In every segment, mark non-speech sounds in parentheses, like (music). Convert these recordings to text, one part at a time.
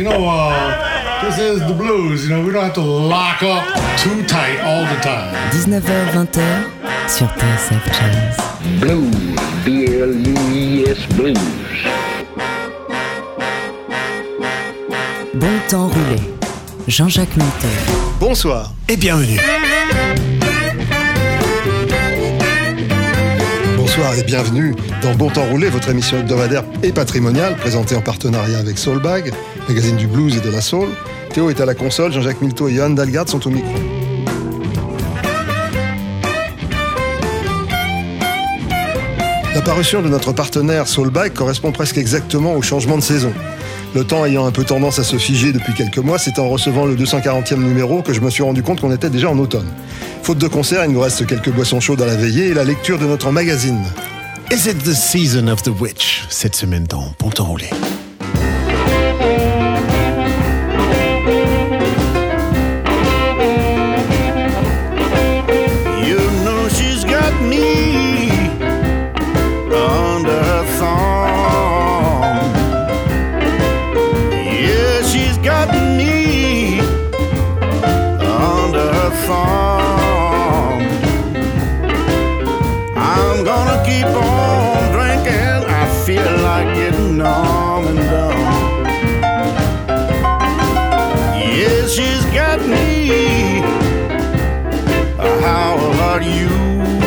You know, uh, this is the blues. You know, we don't have to lock up too tight all the time. 19h-20h sur TSF Jazz. Blues, B-L-U-E-S Blues. Bon temps roulé. Jean-Jacques Minter. Bonsoir et bienvenue. Bonsoir et bienvenue dans Bon Temps Roulé, votre émission hebdomadaire et patrimoniale, présentée en partenariat avec Soulbag, magazine du blues et de la soul. Théo est à la console, Jean-Jacques Milto et Johan Dalgard sont au micro. La parution de notre partenaire Soulbag correspond presque exactement au changement de saison. Le temps ayant un peu tendance à se figer depuis quelques mois, c'est en recevant le 240e numéro que je me suis rendu compte qu'on était déjà en automne. Faute de concert, il nous reste quelques boissons chaudes à la veillée et la lecture de notre magazine. Is it the season of the witch cette semaine dans Bon Temps under. I'm gonna keep on drinking. I feel like getting numb and dumb. Yeah, she's got me. How about you?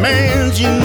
Talks, man,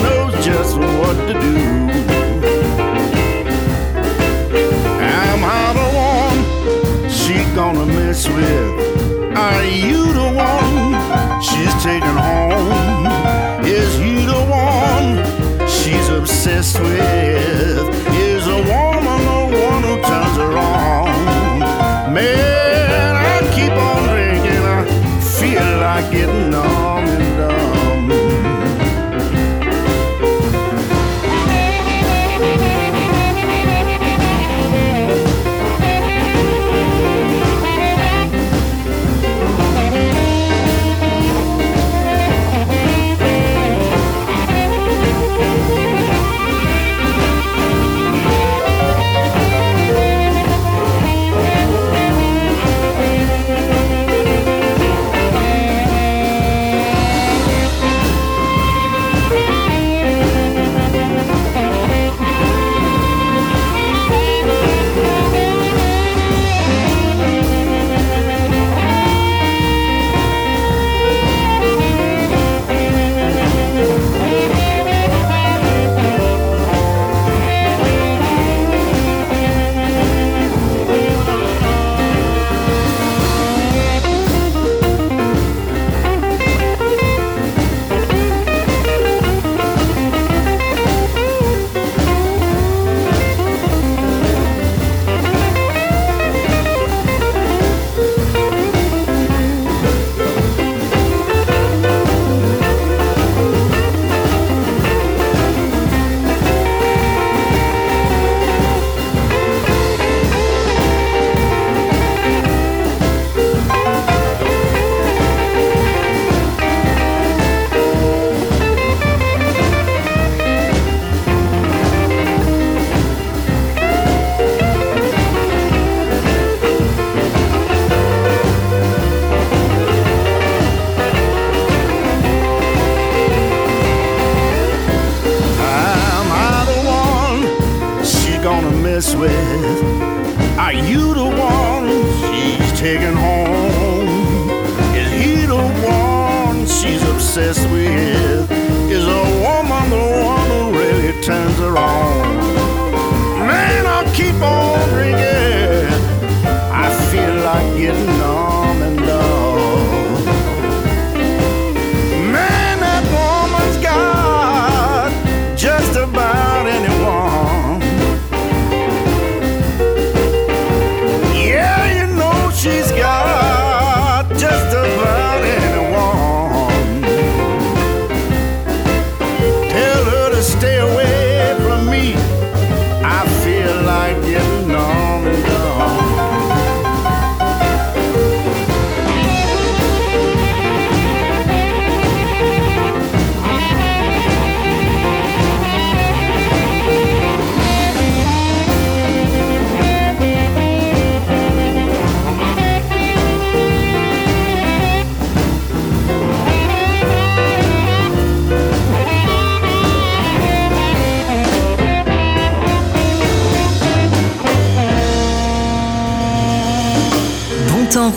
temps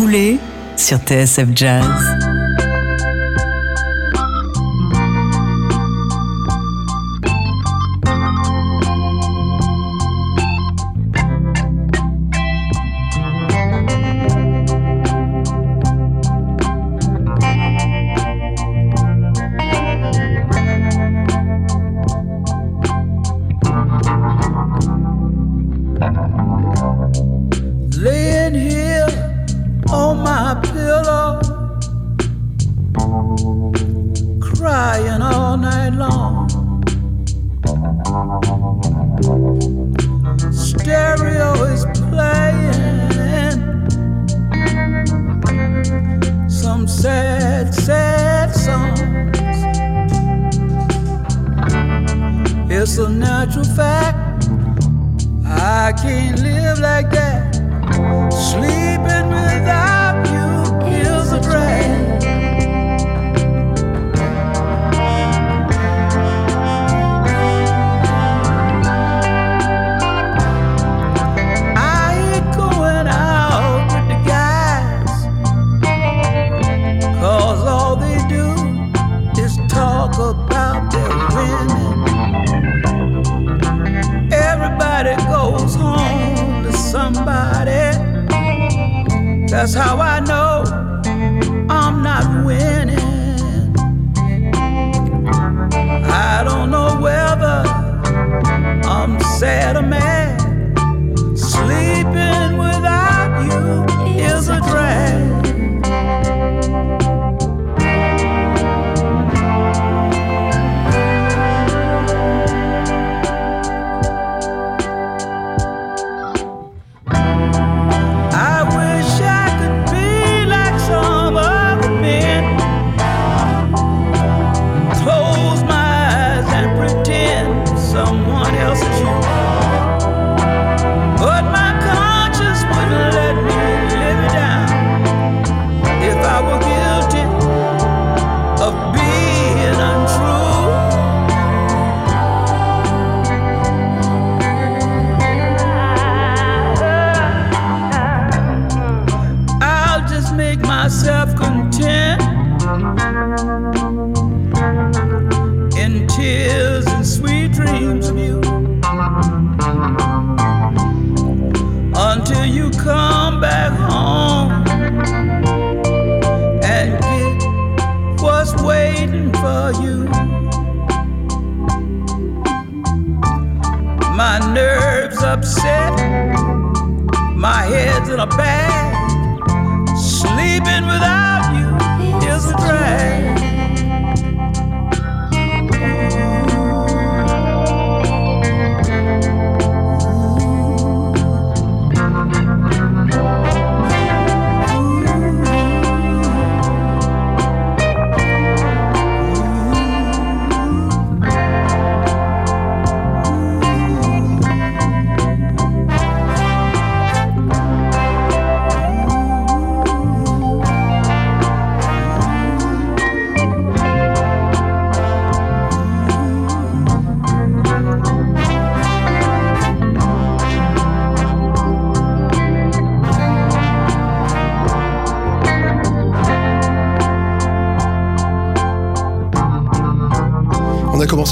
sur TSF Jazz.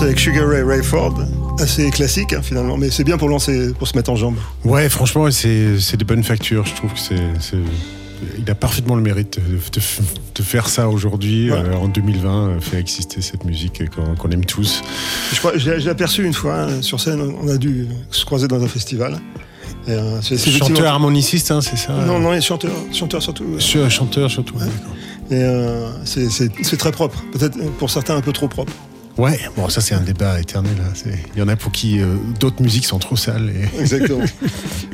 Avec Sugar Ray Rayford, assez classique hein, finalement, mais c'est bien pour lancer, pour se mettre en jambe. Ouais, franchement, c'est de bonnes factures. Je trouve que c'est. Il a parfaitement le mérite de, de- de faire ça aujourd'hui, Ouais. euh, en 2020, euh, faire exister cette musique qu'on aime tous. Je, crois- l'ai aperçu une fois hein, sur scène, on a dû se croiser dans un festival. Et, euh, Chanteur harmoniciste, hein, c'est ça? Non, non, chanteur, chanteur surtout. Ch- Chanteur surtout. ouais. Et euh, c'est très propre, peut-être pour certains un peu trop propre. Ouais, bon, ça c'est un débat éternel. hein. Il y en a pour qui euh, d'autres musiques sont trop sales. Et... (laughs) Exactement.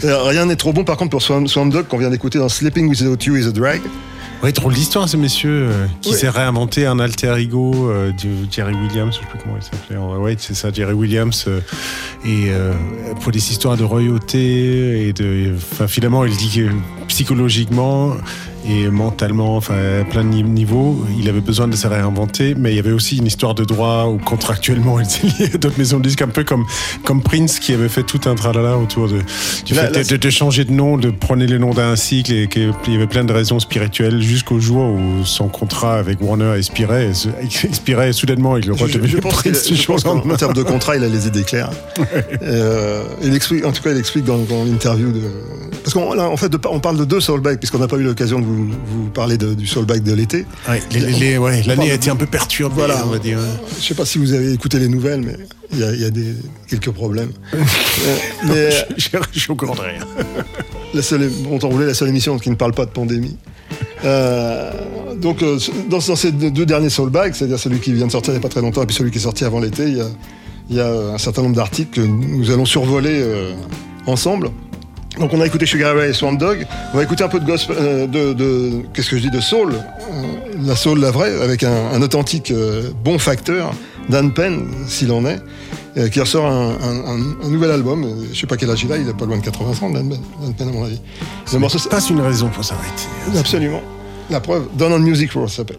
Euh, rien n'est trop bon par contre pour Swamp, Swamp Dog qu'on vient d'écouter dans Sleeping Without You is a Drag. Ouais, drôle d'histoire, ces messieurs, euh, qui s'est réinventé un alter ego euh, de Jerry Williams, je sais plus comment il s'appelait. Ouais, c'est ça, Jerry Williams. euh, et pour des histoires de royauté et de. Enfin, finalement, il dit que psychologiquement, et mentalement, enfin, à plein de ni- niveaux, il avait besoin de se réinventer, mais il y avait aussi une histoire de droit où contractuellement (laughs) il était lié à d'autres maisons de disques, un peu comme, comme Prince qui avait fait tout un tralala autour de, du Là- fait là, de, de- changer de nom, de prendre le nom d'un cycle et qu'il y avait plein de raisons spirituelles jusqu'au jour où son contrat avec Warner expirait, (laughs) expirait et soudainement il Je, redevenait Prince du jour qu'en en termes de contrat, il a les idées claires. (laughs) Euh, il explique, en tout cas, il explique dans, dans l'interview de. Parce qu'on là, en fait, de- on parle de deux soulbacks, puisqu'on n'a pas eu l'occasion de vous, vous parler de- du soulback de l'été. Ouais, ouais, L'année a été un peu perturbée, Voilà. on va dire. Je sais pas si vous avez écouté les nouvelles, mais il y a, il y a des, quelques problèmes. (laughs) Euh, mais Je je suis au courant de rien. (laughs) la seule, bon, on voulait la seule émission qui ne parle pas de pandémie. Euh, donc, euh, dans, dans ces deux derniers soulbacks, c'est-à-dire celui qui vient de sortir il n'y a pas très longtemps et puis celui qui est sorti avant l'été, il y a, il y a un certain nombre d'articles que nous allons survoler euh, ensemble. Donc, on a écouté Sugar Ray et Swamp Dog. On va écouter un peu de gospel, euh, de, de- qu'est-ce que je dis, de soul, euh, la soul, la vraie, avec un, un authentique euh, bon facteur, Dan Penn, s'il en est, qui ressort un, un- nouvel album. Je sais pas quel âge il a, il est pas loin de 80 ans, Dan Penn, Dan Penn, à mon avis. Le morceau, C'est pas une raison pour s'arrêter. Absolument. La preuve, Down on Music Row ça s'appelle.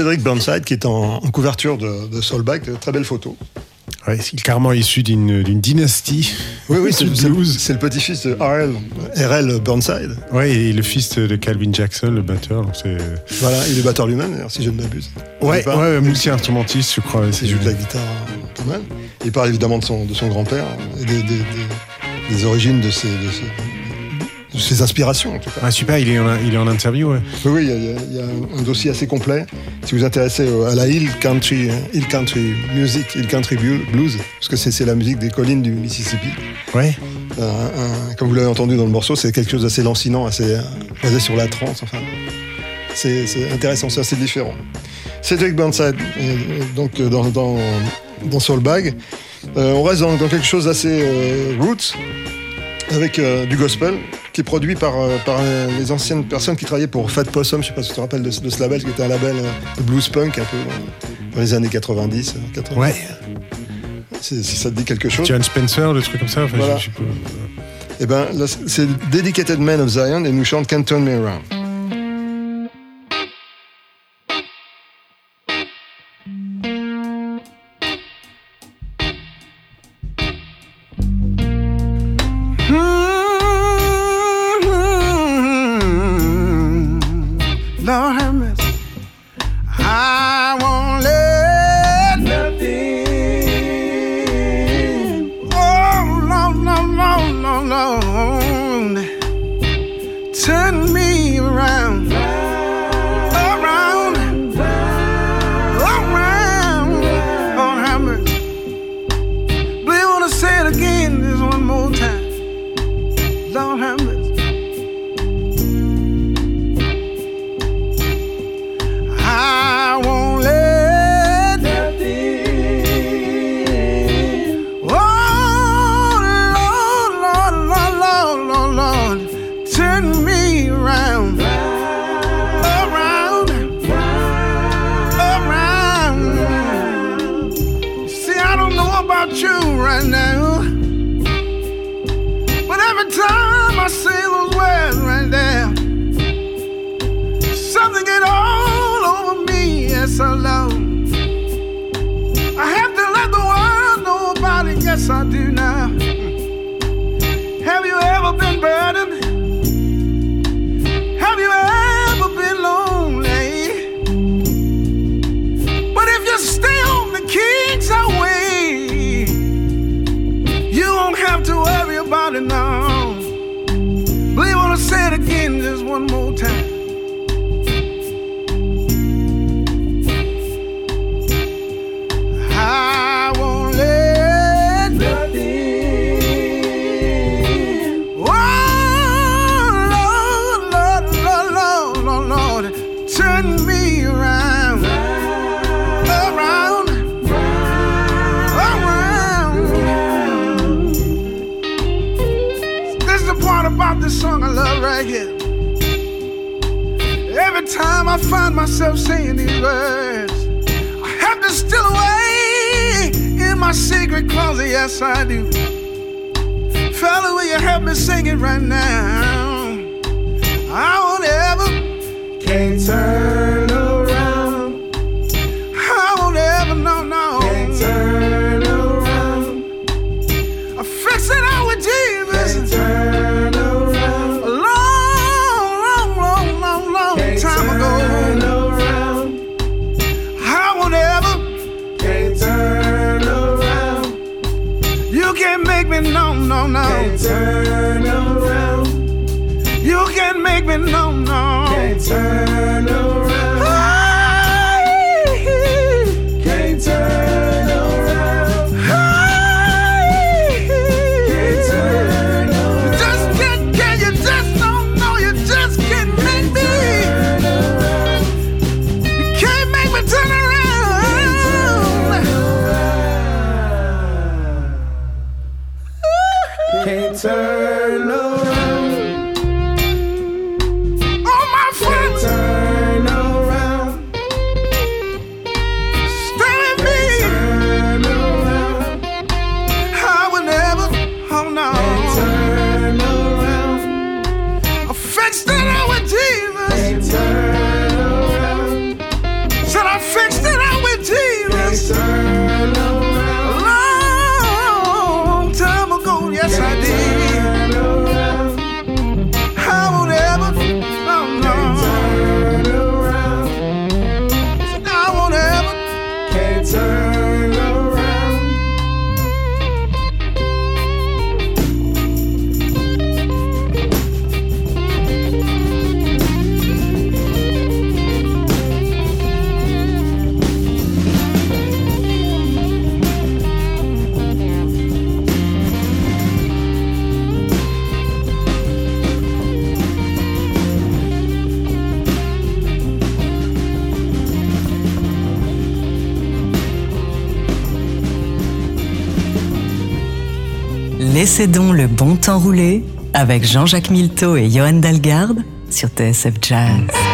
Cédric Burnside qui est en, en couverture de, de Soulback. Très belle photo. Ouais, il est carrément issu d'une dynastie. Oui, oui, (laughs) c'est le petit-fils de RL, RL Burnside. Ouais, et le fils de Calvin Jackson, le batteur. Donc. Voilà, il est batteur lui-même, si je ne m'abuse. Ouais, Il parle- ouais, multi-instrumentiste, je crois. Il joue de la guitare euh, pas mal. Il parle évidemment de son, de son grand-père et des, des- des- des origines de ses, de ses- de ses inspirations, en tout cas. Ah, super, il est en, il est en interview, ouais. Oui, il y a- il y, un dossier assez complet. Si vous vous intéressez au- à la Hill Country, Hill Country Music, Hill Country Blues, parce que c'est c'est la musique des collines du Mississippi. Ouais. Un- comme vous l'avez entendu dans le morceau, c'est quelque chose d'assez lancinant, assez euh, basé sur la trance. Enfin, c'est c'est intéressant, c'est assez différent. Cedric Burnside, euh, donc euh, dans, dans, Soulbag. Euh, on reste dans, dans quelque chose d'assez euh, roots, avec euh, du gospel, qui est produit par, euh, par euh, les anciennes personnes qui travaillaient pour Fat Possum, je sais pas si tu te rappelles de, ce- de ce label, qui était un label de blues punk un peu dans, les années 90. euh, 80. Ouais. Si ça te dit quelque chose. John Spencer, le truc comme ça. Enfin, Voilà. je sais pas. Eh ben, c'est Dedicated Man of Zion et nous chante Can't Turn Me Around. find myself saying these words. I have to steal away in my secret closet, yes I do. Fella, will you help me sing it right now? I won't ever can't turn possédons le bon temps roulé avec Jean-Jacques Milteau et Johan Dalgarde sur TSF Jazz.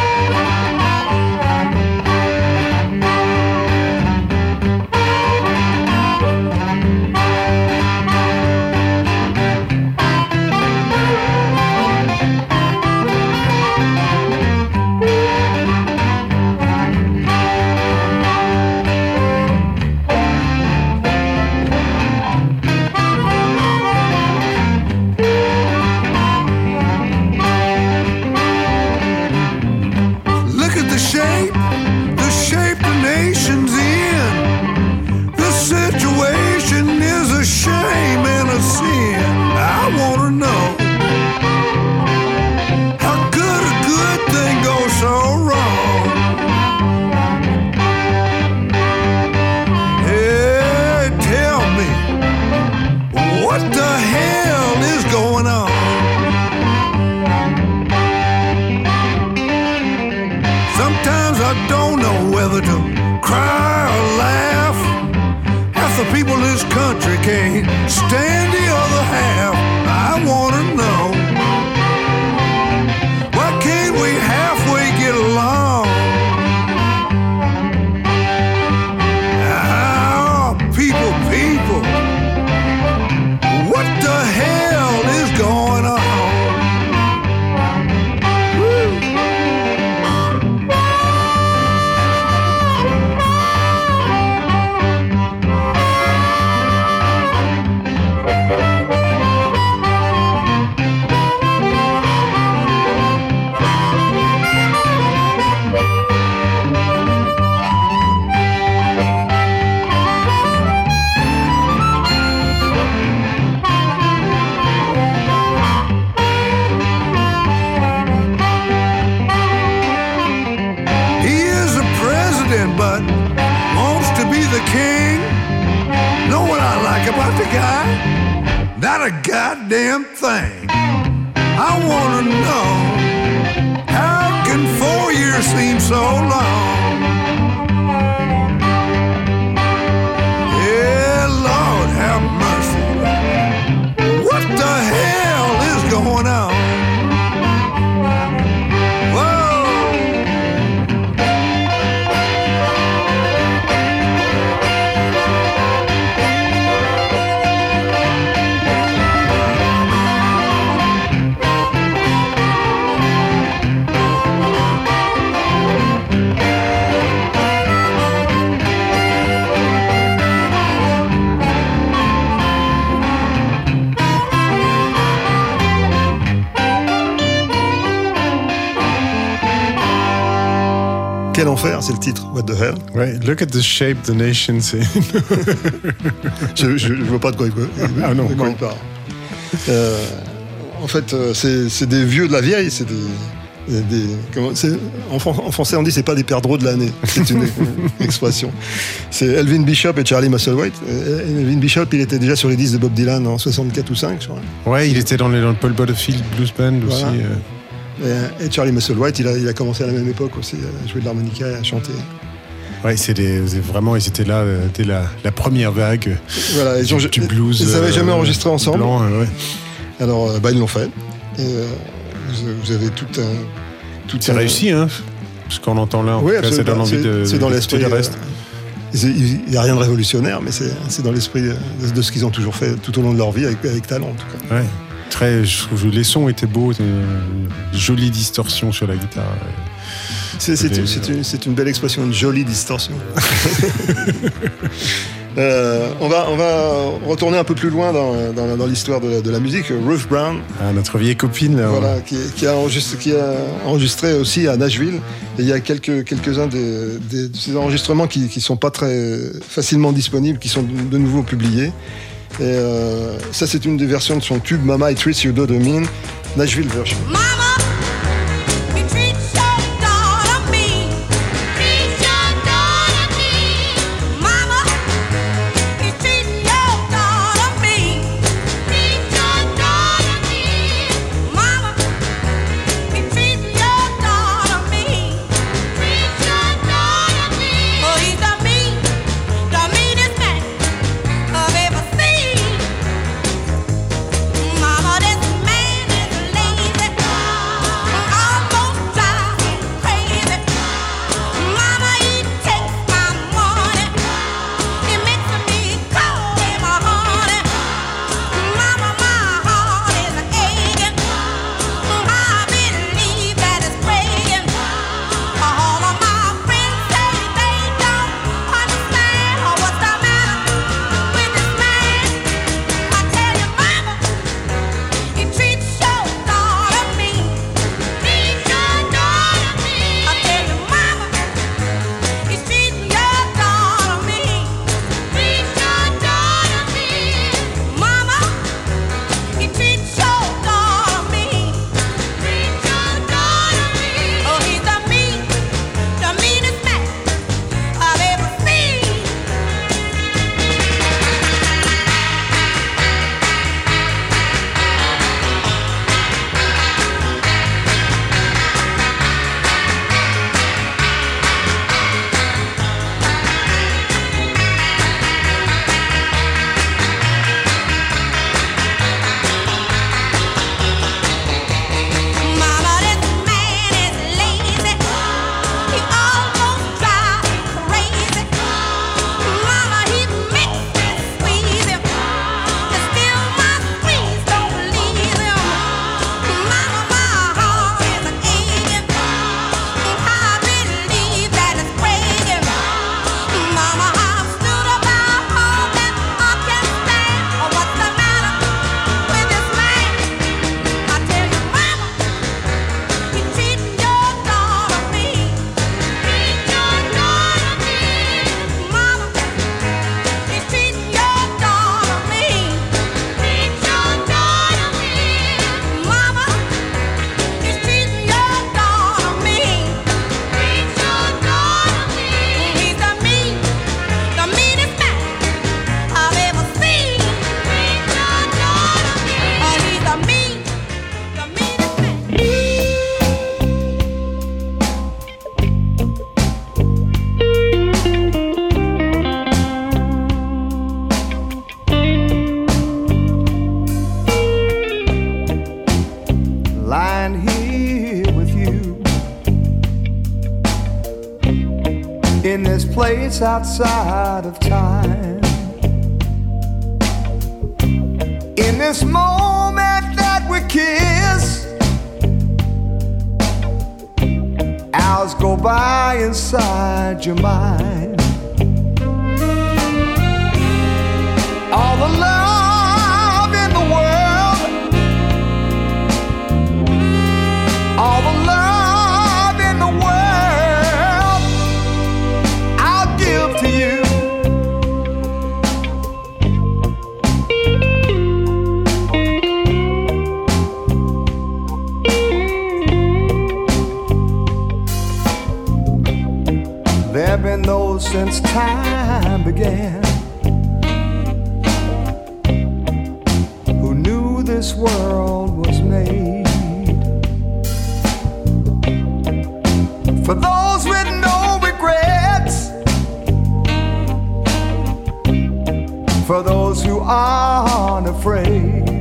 seems so long. Quel enfer, c'est le titre. What the hell? Ouais, look at the shape the nation. C'est (laughs) je, je, je vois pas de quoi il, Ah non, quoi il parle. Euh, en fait, euh, c'est des vieux de la vieille, c'est des. comment- en, fran- en français, on dit c'est pas des perdreaux de l'année. C'est une, une (laughs) expression. C'est Elvin Bishop et Charlie Musselwhite. Elvin Bishop, il était déjà sur les disques de Bob Dylan en 64 ou 5, je crois. Ouais, il était dans, les, dans le Paul Butterfield Blues Band aussi. Euh. Et, et Charlie Musselwhite, il a, il a commencé à la même époque aussi à jouer de l'harmonica et à chanter. Ouais, c'est c'est vraiment, ils étaient là euh, dès la, la première vague euh, Voilà, ils ont- du blues. Ils n'avaient euh, jamais enregistré ensemble. blanc, euh, ouais. Alors, euh, bah, ils l'ont fait. Et euh, vous, avez tout un. tout C'est un- réussi, hein Ce qu'on entend là, en Oui, tout cas, ça absolument. donne envie C'est- de C'est dans l'esprit. le reste. euh, Il n'y a rien de révolutionnaire, mais c'est c'est dans l'esprit de, de ce qu'ils ont toujours fait tout au long de leur vie, avec, avec talent en tout cas. Ouais. Très, je trouve que les sons étaient beaux, euh, jolie distorsion sur la guitare. C'est une, une belle expression, une jolie distorsion. (laughs) Euh, on, va, on va retourner un peu plus loin dans, dans- dans l'histoire de, la- de la musique. Ruth Brown, Ah, notre vieille copine, là. voilà, qui, qui a enregistré, qui a enregistré aussi à Nashville. Et il y a quelques, quelques-uns des- de ces enregistrements qui ne sont pas très facilement disponibles, qui sont de, de nouveau publiés. Et euh, ça, c'est une des versions de son tube Mama It Treats You Do The Mean, Nashville version. Place outside of time. In this moment that we kiss, hours go by inside your mind. All the love since time began. Who knew this world was made? For those with no regrets, for those who aren't afraid.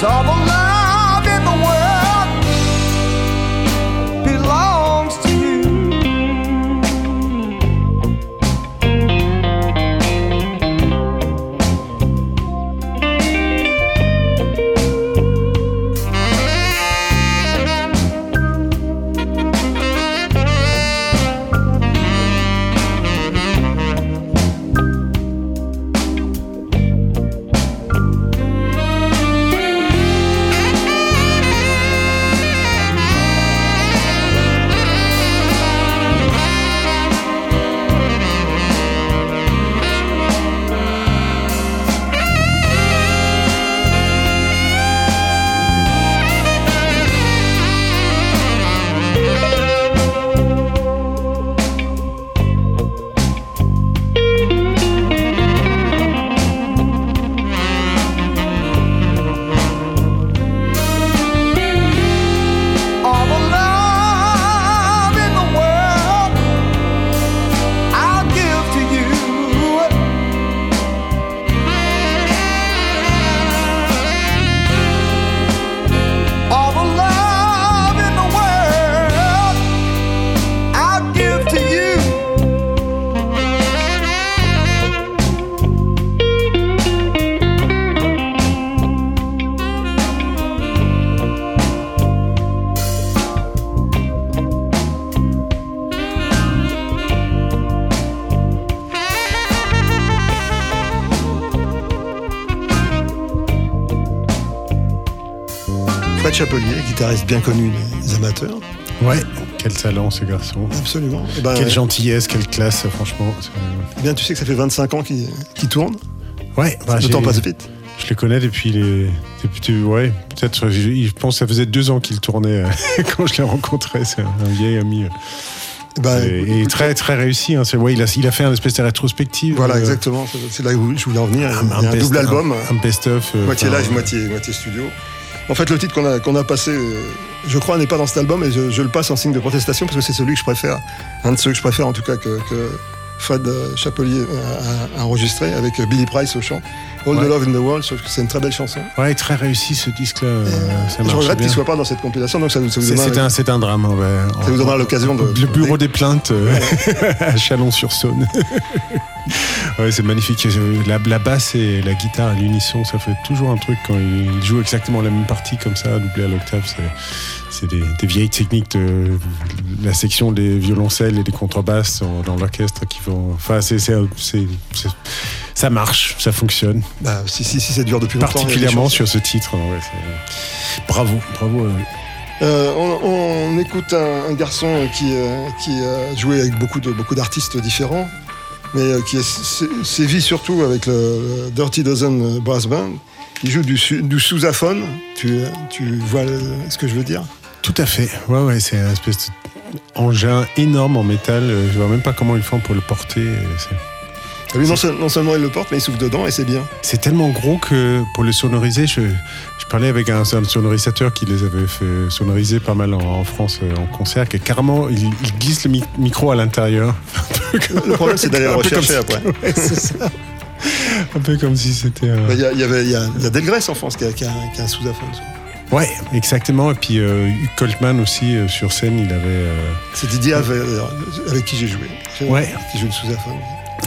Cause all Chapelier, guitariste bien connu des amateurs. Ouais, quel talent ce garçon. Absolument. Eh ben, Quelle gentillesse, quelle classe, franchement. c'est- eh bien, tu sais que ça fait 25 ans qu'il tourne. Ouais, bah, Le temps passe vite. Je les connais depuis les. Depuis, ouais, peut-être. Je, je pense que ça faisait deux ans qu'il tournait euh, (laughs) quand je l'ai rencontré. C'est un vieil ami. euh. Eh ben, et, et très, très réussi. hein. Ouais, il, a, il a fait un espèce de rétrospective. Voilà, euh, exactement. C'est- là où je voulais en venir. un, Il y a un best- double album. Un, un best-of. euh, moitié live, moitié, moitié studio. En fait, le titre qu'on a, qu'on a passé, euh, je crois, n'est pas dans cet album et je, je le passe en signe de protestation parce que c'est celui que je préfère, un de ceux que je préfère en tout cas que, que Fred euh, Chapelier a, a enregistré avec euh, Billy Price au chant. All Ouais. the Love in the World, trouve que c'est une très belle chanson. Ouais, très réussi ce disque-là. euh, ça je regrette qu'il soit pas dans cette compilation, donc ça, ça vous C'est donnera, c'est un, un drame. ouais. ça vous donnera l'occasion de. Le bureau des plaintes euh, (laughs) à Chalon-sur-Saône. (laughs) ouais, c'est magnifique. La, la basse et la guitare à l'unisson, ça fait toujours un truc quand ils jouent exactement la même partie comme ça, doublé à l'octave. C'est, des, des vieilles techniques de la section des violoncelles et des contrebasses dans, l'orchestre qui vont. Enfin, c'est, ça marche, ça fonctionne. Bah, si, si, si ça dure depuis longtemps. Particulièrement sur ce titre. ouais, c'est- Bravo, bravo. euh. Euh, on, on écoute un, un garçon qui, euh, qui a joué avec beaucoup d'artistes différents, mais euh, qui a sé- sévi surtout avec le, Dirty Dozen Brass Band. Il joue du, du sousaphone. Tu, tu vois ce que je veux dire? Tout à fait. Ouais, ouais, c'est un espèce d'engin énorme en métal. Euh, Je vois même pas comment ils font pour le porter. Ah oui, non, seul- non seulement il le porte, mais il souffle dedans et c'est bien. C'est tellement gros que pour le sonoriser, je, je parlais avec un, un sonorisateur qui les avait fait sonoriser pas mal en, en France euh, en concert, que carrément il, il glisse le mi- micro à l'intérieur. (laughs) Le problème, c'est d'aller le rechercher après. (laughs) Ouais, c'est ça. Un peu comme si c'était. Il y, a- y avait, il y a, il y a Delgrès en France qui a, qui qui un sous-aphone. Ouais, exactement. Et puis euh, Hugh Coltman aussi euh, sur scène, il avait. euh, C'est Didier avec, avec qui j'ai joué. Ouais. Qui joue le sous-aphone.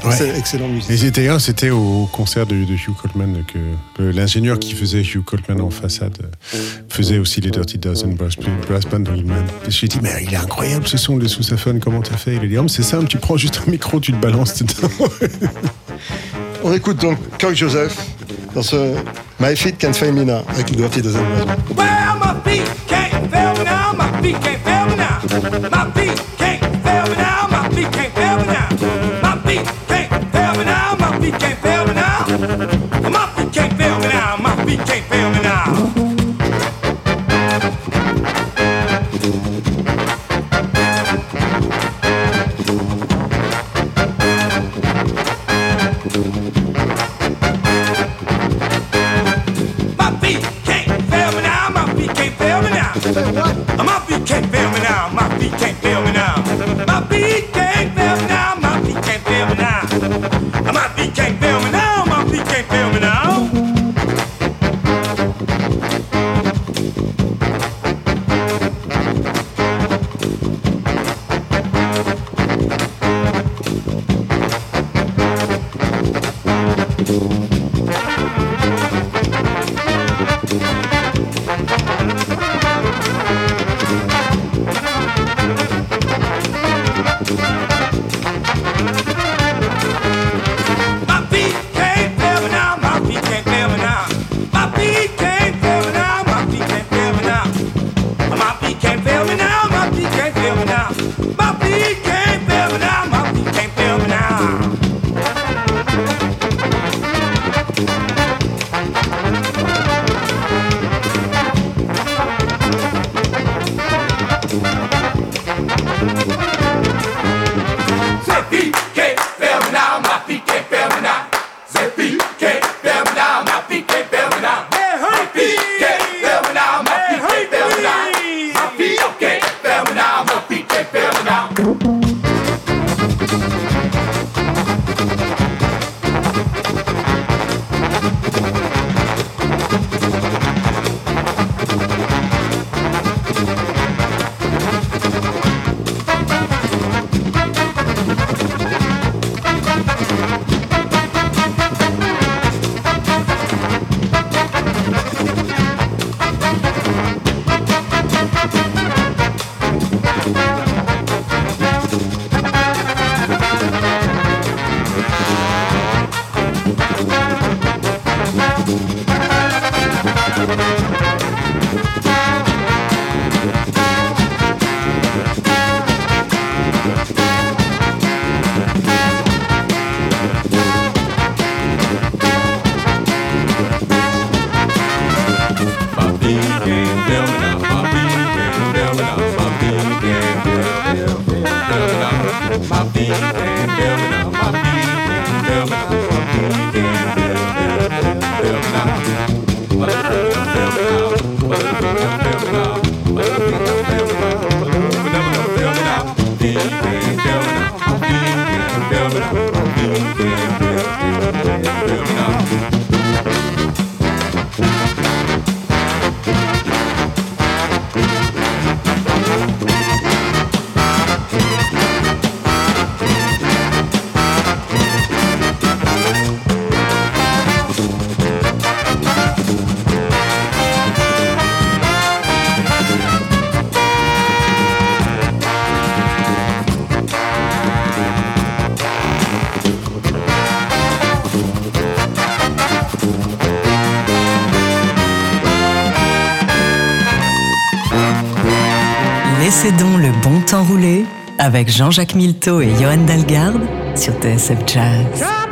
Ouais. C'est excellent musique. Et c'était d'ailleurs, c'était au concert de, de Hugh Coltman que l'ingénieur qui faisait Hugh Coltman en façade euh, faisait aussi les Dirty Dozen Brass, brass Band. M'a- J'ai dit, mais il est incroyable ce son, le sous-saphone, comment t'as fait? Il a dit, oh, mais c'est simple, tu prends juste un micro, tu le balances dedans. (laughs) On écoute donc Kirk Joseph dans ce My Feet Can Fail Me Now avec le Dirty Dozen Brass Band. Well, my feet can't fail me now. My feet can't fail me now. My Laissez donc le bon temps rouler avec Jean-Jacques Milteau et Johan Dalgarde sur TSF Jazz.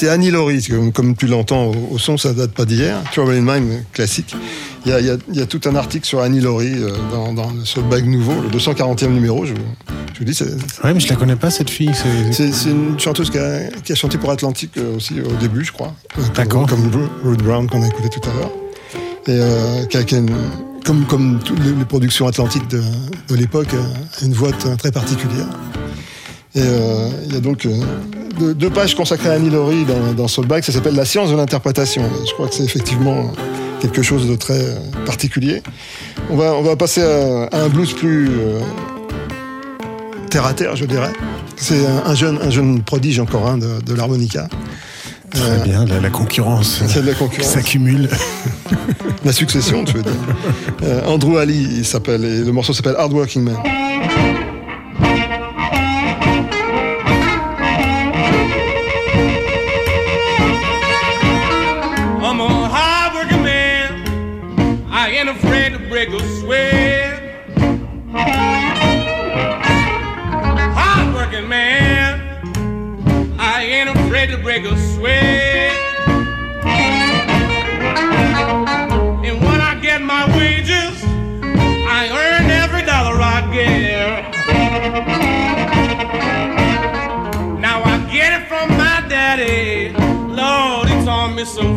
C'est Annie Laurie, comme, comme tu l'entends au, au son, ça date pas d'hier. Trouble in Mind, classique. Il y a, il y a- il y a tout un article sur Annie Laurie euh, dans, dans ce bag nouveau, le 240e numéro. Je, vous- je vous dis, c'est Ouais, mais je la connais pas cette fille. c'est- une chanteuse qui a, qui a chanté pour Atlantique euh, aussi au début, je crois. Euh, comme- D'accord. Comme Ru- Ruth Brown qu'on a écouté tout à l'heure. Et euh, qui a, qui a une- comme, comme toutes les, productions Atlantiques de, de l'époque, une voix très particulière. Et il y a donc deux, deux pages consacrées à Laurie dans, dans Soulbag. Ça s'appelle La science de l'interprétation. Je crois que c'est effectivement quelque chose de très euh, particulier. On va, on va passer à, à un blues plus euh, terre à terre, je dirais. C'est un, un jeune, un jeune prodige encore hein, de, de l'harmonica. Très bien, la, la concurrence (laughs) s'accumule. (laughs) La succession, tu veux dire. Euh, Andrew Ali, il s'appelle, et le morceau s'appelle Hard Working Man. Break a sweat. Hard man. I ain't afraid to break a sweat. And when I get my wages, I earn every dollar I get. Now I get it from my daddy. Lord, he taught me so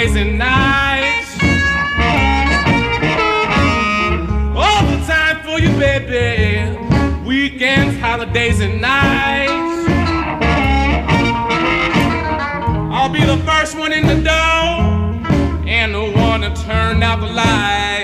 Holidays, and nights. Overtime for you, baby. Weekends, holidays, and nights. I'll be the first one in the door and the one to turn out the lights.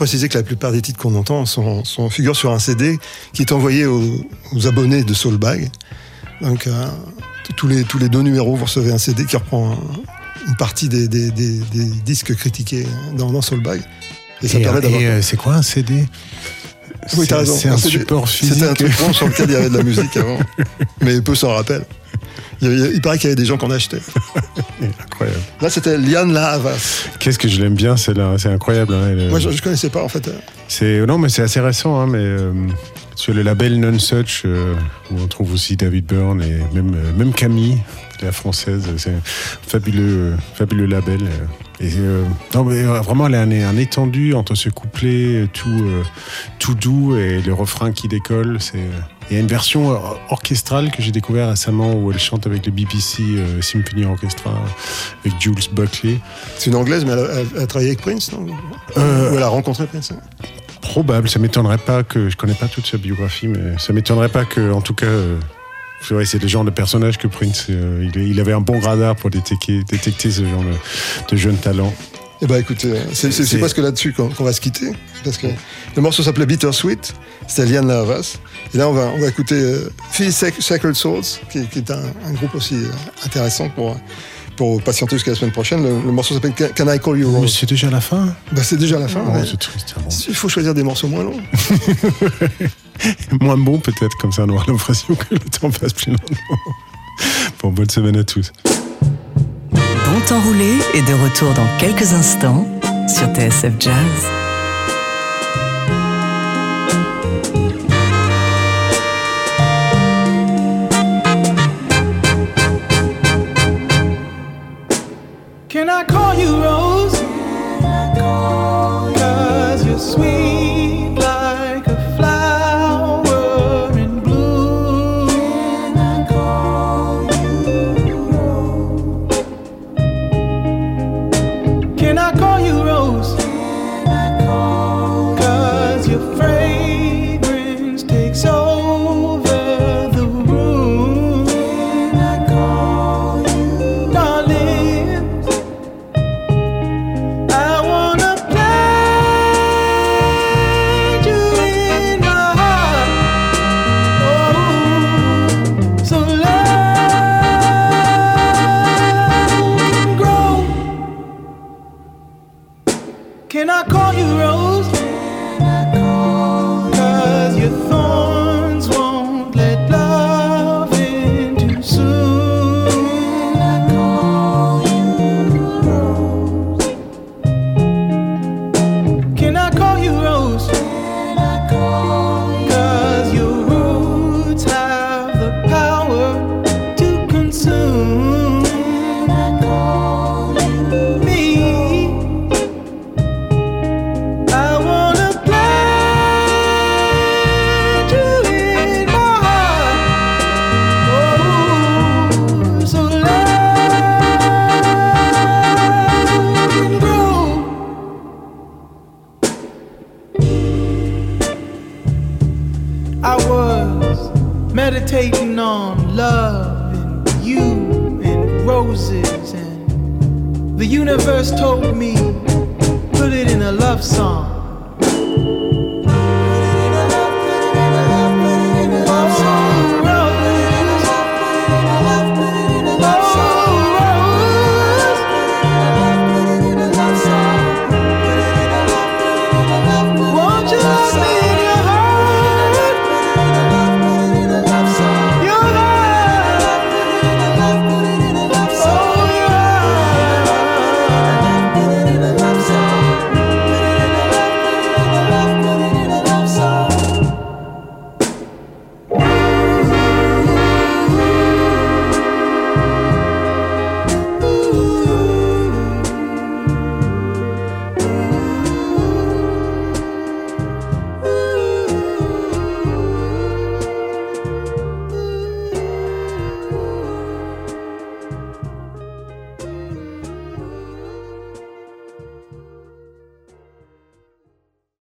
Préciser que la plupart des titres qu'on entend sont, sont figurent sur un CD qui est envoyé aux, aux abonnés de Soulbag. Donc, euh, tous, les, tous les deux numéros, vous recevez un CD qui reprend un- une partie des, des- des- des disques critiqués dans, dans Soulbag. Et ça Et, permet d'avoir. euh, c'est quoi un CD Oui, t'as C'est- raison. C'est un support physique. C'était un truc sur lequel il y avait de la musique avant. (laughs) Mais peu s'en rappellent. Il, paraît qu'il y avait des gens qui en achetaient. (laughs) Incroyable. Là, c'était Liane La Havas. Qu'est-ce que je l'aime bien, celle-là. C'est incroyable. hein, elle, Moi, je, je connaissais pas, en fait. C'est non, mais c'est assez récent, hein, mais euh, sur le label Non Such, euh, où on trouve aussi David Byrne et même euh, même Camille, la française. C'est un fabuleux, euh, fabuleux label. euh, Et euh, non, mais euh, vraiment, elle a un, un étendu entre ce couplet euh, tout, euh, tout doux et le refrain qui décolle. C'est, euh, il y a une version euh, orchestrale que j'ai découvert récemment où elle chante avec le BBC euh, Symphony Orchestra avec Jules Buckley. C'est une anglaise, mais elle a, elle- elle a travaillé avec Prince, non? Euh, Ou elle a rencontré Prince hein? Probable, ça m'étonnerait pas que je connais pas toute sa biographie, mais ça m'étonnerait pas que, en tout cas, euh, c'est vrai, c'est le genre de personnage que Prince, euh, il, avait un bon radar pour détecter, détecter ce genre de, de jeunes talents. Eh ben écoutez, c'est- c'est C'est- presque là-dessus qu'on va se quitter. Parce que le morceau s'appelait Bittersweet, c'était Liane Lavas. Et là, on va, on va écouter euh, Sacred Souls, qui, qui est un, un groupe aussi euh, intéressant pour, pour patienter jusqu'à la semaine prochaine. Le, le morceau s'appelle Can I Call You Rose c'est déjà la fin bah, C'est déjà la fin. Oh, ouais. c'est triste. bon. Il faut choisir des morceaux moins longs. (laughs) Moins bon peut-être, comme ça on aura l'impression que le temps passe plus lentement. Bon, bonne semaine à tous. Temps roulé est de retour dans quelques instants sur TSF Jazz.